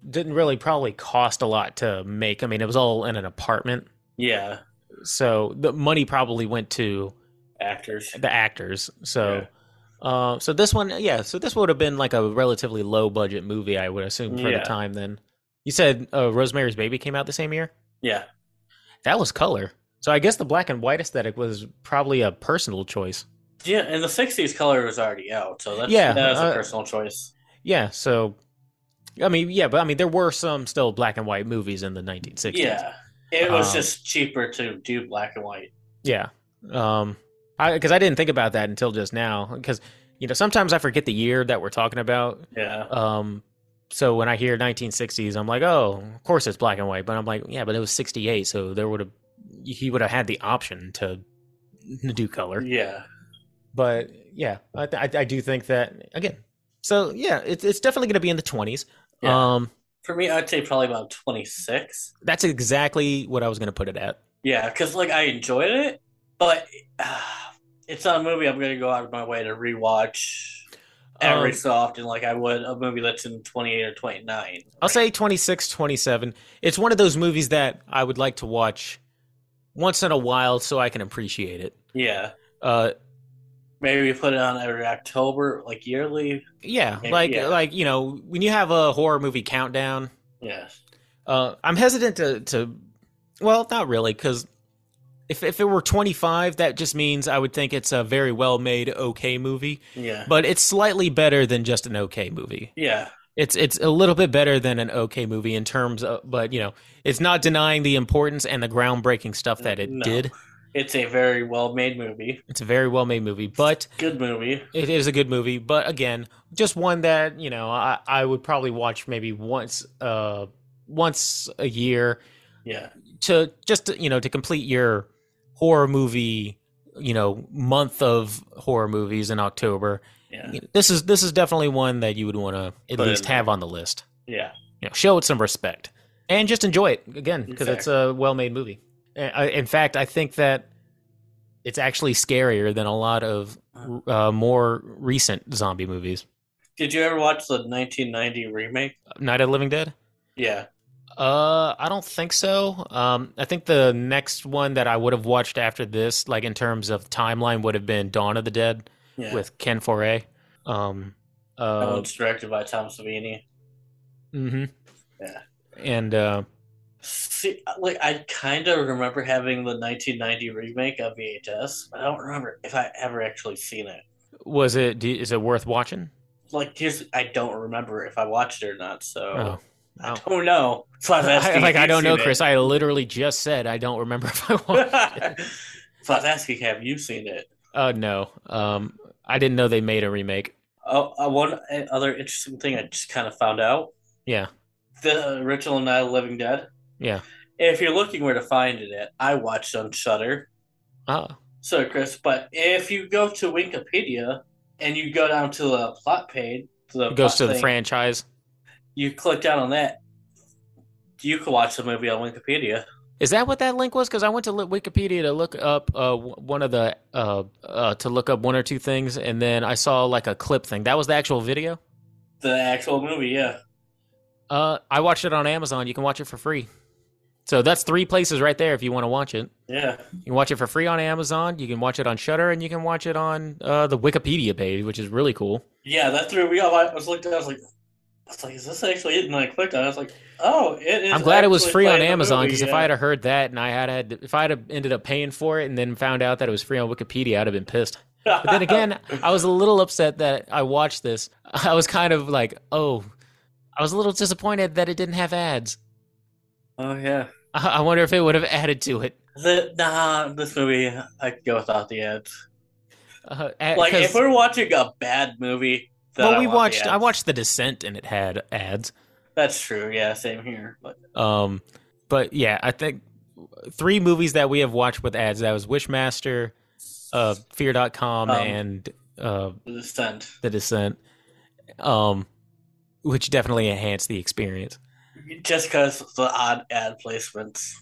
didn't really probably cost a lot to make. I mean, it was all in an apartment, Yeah. so the money probably went to Actors. the actors. So. Uh, so this one, yeah. So this would have been like a relatively low budget movie, I would assume, for Yeah. the time. Then you said uh, Rosemary's Baby came out the same year. Yeah. That was color. So I guess the black and white aesthetic was probably a personal choice. Yeah, in the 60s, color was already out, so that's, Yeah, that was a uh, personal choice. Yeah, so I mean, yeah, but I mean there were some still black and white movies in the 1960s. Yeah. It was Um, just cheaper to do black and white. Yeah. Um I cuz I didn't think about that until just now cuz you know, sometimes I forget the year that we're talking about. Yeah. Um so when I hear 1960s, I'm like, "Oh, of course it's black and white." But I'm like, "Yeah, but it was 68, so there would have he would have had the option to do color." Yeah. but yeah, I, I, I do think that again. So yeah, it's it's definitely going to be in the twenties. Yeah. Um, For me, I'd say probably about 26. that's exactly what I was going to put it at. Yeah, because, like, I enjoyed it, but uh, it's not a movie I'm going to go out of my way to rewatch every Um, so often like I would a movie that's in 28 or 29. I'll say 26, 27. It's one of those movies that I would like to watch once in a while so I can appreciate it. Yeah. Uh, Maybe we put it on every October, like yearly. Yeah, Yeah, like yeah. like you know when you have a horror movie countdown, Yes. uh, I'm hesitant to to well, not really because if if it were 25, that just means I would think it's a very well made okay movie, Yeah. but it's slightly better than just an okay movie. yeah. It's it's a little bit better than an okay movie in terms of, but you know, it's not denying the importance and the groundbreaking stuff that it No. did. It's a very well made movie. It's a very well made movie, but Good movie. it is a good movie. But again, just one that you know I, I would probably watch maybe once uh once a year Yeah. to just to, you know to complete your horror movie you know month of horror movies in October. Yeah. This is this is definitely one that you would want to at Put least have on the list. Yeah. you know, show it some respect and just enjoy it again because it's a well-made movie. Uh, In fact, I think that it's actually scarier than a lot of uh, more recent zombie movies. Did you ever watch the 1990 remake? Night of the Living Dead. Yeah. Uh, I don't think so. Um, I think the next one that I would have watched after this, like in terms of timeline, would have been Dawn of the Dead Yeah. with Ken Foree. Um, that uh, one's directed by Tom Savini. Mm-hmm. Yeah. And uh, See, like I kind of remember having the 1990 remake of VHS, but I don't remember if I ever actually seen it. was it? Is it worth watching? Like, here's I don't remember if I watched it or not, so Oh. I don't know. So I asking I, like I don't know, Chris. I literally just said I don't remember *laughs* if I watched it. *laughs* so I was asking, have you seen it? Uh, no. Um, I didn't know they made a remake. Oh, uh, one other interesting thing I just kind of found out: Yeah, the original Night of the Living Dead. Yeah. If you're looking where to find it at, I watched on Shudder. Oh, So, Chris, but if you go to Wikipedia and you go down to the plot page, to the it goes to the franchise. You click down on that. You can watch the movie on Wikipedia. Is that what that link was? Because I went to Wikipedia to look up uh, one of the uh, uh, to look up one or two things, and then I saw like a clip thing. That was the actual video. The actual movie, yeah. Uh, I watched it on Amazon. You can watch it for free. So that's three places right there if you want to watch it. Yeah. You can watch it for free on Amazon. You can watch it on Shudder, and you can watch it on uh, the Wikipedia page, which is really cool. Yeah, that threw me off. I was looking, I was like, I was like, is this actually it? And I clicked on it. I was like, oh, it is. I'm glad it was free on Amazon because if. I had heard that and I had had if I had ended up paying for it and then found out that it was free on Wikipedia, I'd have been pissed. But then again, *laughs* I was a little upset that I watched this. *laughs* I was kind of like, oh, I was a little disappointed that it didn't have ads. Oh yeah. I I wonder if it would have added to it. The, nah, this movie, I could go without the ads. Uh, Like, if we're watching a bad movie, well, we watched. I watched The Descent and it had ads. That's true. Yeah, same here. But Um, but yeah, I think three movies that we have watched with ads. That was Wishmaster, uh, Fear.com, Um, and uh, the descent. The Descent. Um, which definitely enhanced the experience. Just because the odd ad placements.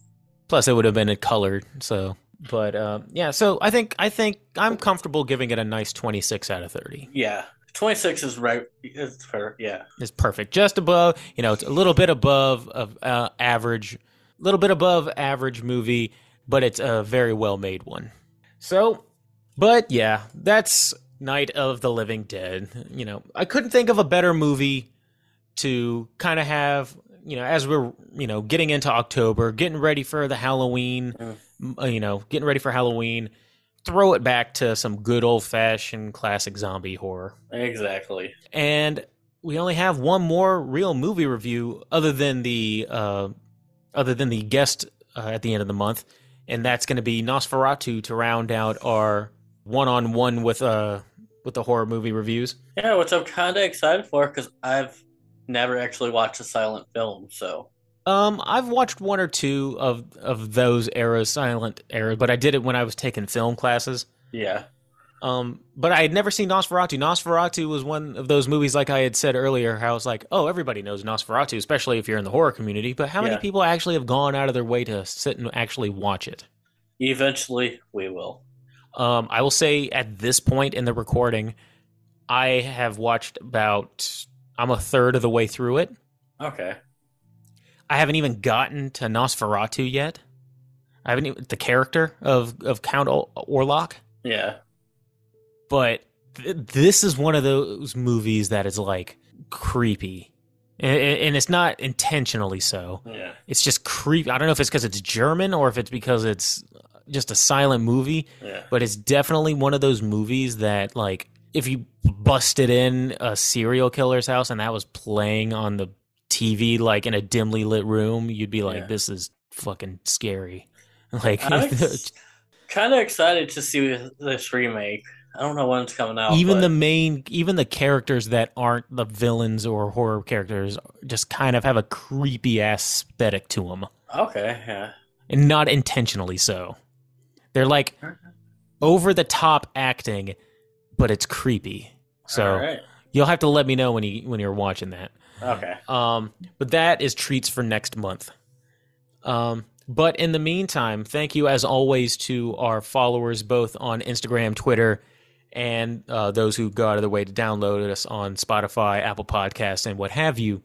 Plus, it would have been a colored. So, but um, yeah. So I think I think I'm comfortable giving it a nice 26 out of 30. Yeah. 26 is right. It's fair. Yeah. It's perfect, just above. You know, it's a little bit above of uh, average, a little bit above average movie, but it's a very well made one. So, but yeah, that's Night of the Living Dead. You know, I couldn't think of a better movie to kind of have. You know, as we're you know getting into October, getting ready for the Halloween. Mm. uh, You know, getting ready for Halloween. Throw it back to some good old fashioned classic zombie horror Exactly. and we only have one more real movie review other than the uh, other than the guest uh, at the end of the month, and that's going to be Nosferatu to round out our one-on-one with uh with the horror movie reviews. Yeah, which I'm kind of excited for because I've never actually watched a silent film. So, Um, I've watched one or two of of those eras, silent eras, but I did it when I was taking film classes. yeah. Um, but I had never seen Nosferatu. Nosferatu was one of those movies, like I had said earlier, how it's like, oh, everybody knows Nosferatu, especially if you're in the horror community. But how many Yeah. people actually have gone out of their way to sit and actually watch it? Eventually, we will. Um, I will say at this point in the recording, I have watched about, I'm a third of the way through it. Okay. I haven't even gotten to Nosferatu yet. I haven't even, the character of, of Count Or- Orlok. Yeah. but th- this is one of those movies that is like creepy, and, and it's not intentionally so. Yeah. It's just creepy. I don't know if it's because it's German or if it's because it's just a silent movie, Yeah. but it's definitely one of those movies that like if you busted in a serial killer's house and that was playing on the TV like in a dimly lit room, you'd be like, Yeah. "This is fucking scary." *laughs* Like *laughs* kind of excited to see this remake. I don't know when it's coming out. even but the main even the characters that aren't the villains or horror characters just kind of have a creepy aesthetic to them okay, yeah. and not intentionally so they're like over the top acting but it's creepy so right. you'll have to let me know when you when you're watching that Okay. um but that is treats for next month um but in the meantime thank you as always to our followers both on instagram twitter and uh, those who go out of their way to download us on spotify apple podcasts and what have you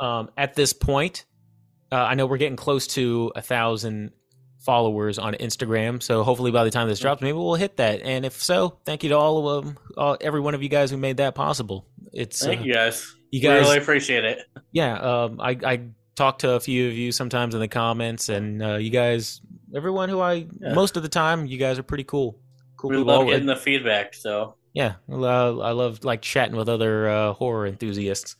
um, at this point uh, i know we're getting close to a thousand followers on instagram so hopefully by the time this drops maybe we'll hit that and if so thank you to all of them all, every one of you guys who made that possible it's Thank uh, you guys. you We guys really appreciate it. yeah um i i talk to a few of you sometimes in the comments and uh you guys everyone who i Yeah. most of the time you guys are pretty cool cool We people. love getting the feedback. So yeah uh, i love like chatting with other uh horror enthusiasts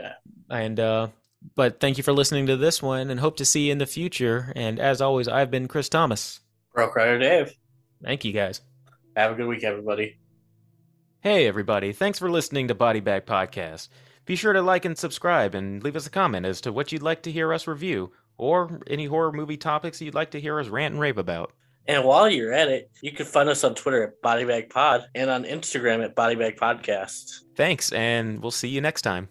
Yeah. and uh but thank you for listening to this one and hope to see you in the future and as always i've been chris thomas Broke Rider Dave. thank you guys Have a good week, everybody. Hey, everybody. Thanks for listening to Body Bag Podcast. Be sure to like and subscribe and leave us a comment as to what you'd like to hear us review or any horror movie topics you'd like to hear us rant and rave about. And while you're at it, you can find us on Twitter at Bodybag Pod and on Instagram at Bodybag Podcast. Thanks, and we'll see you next time.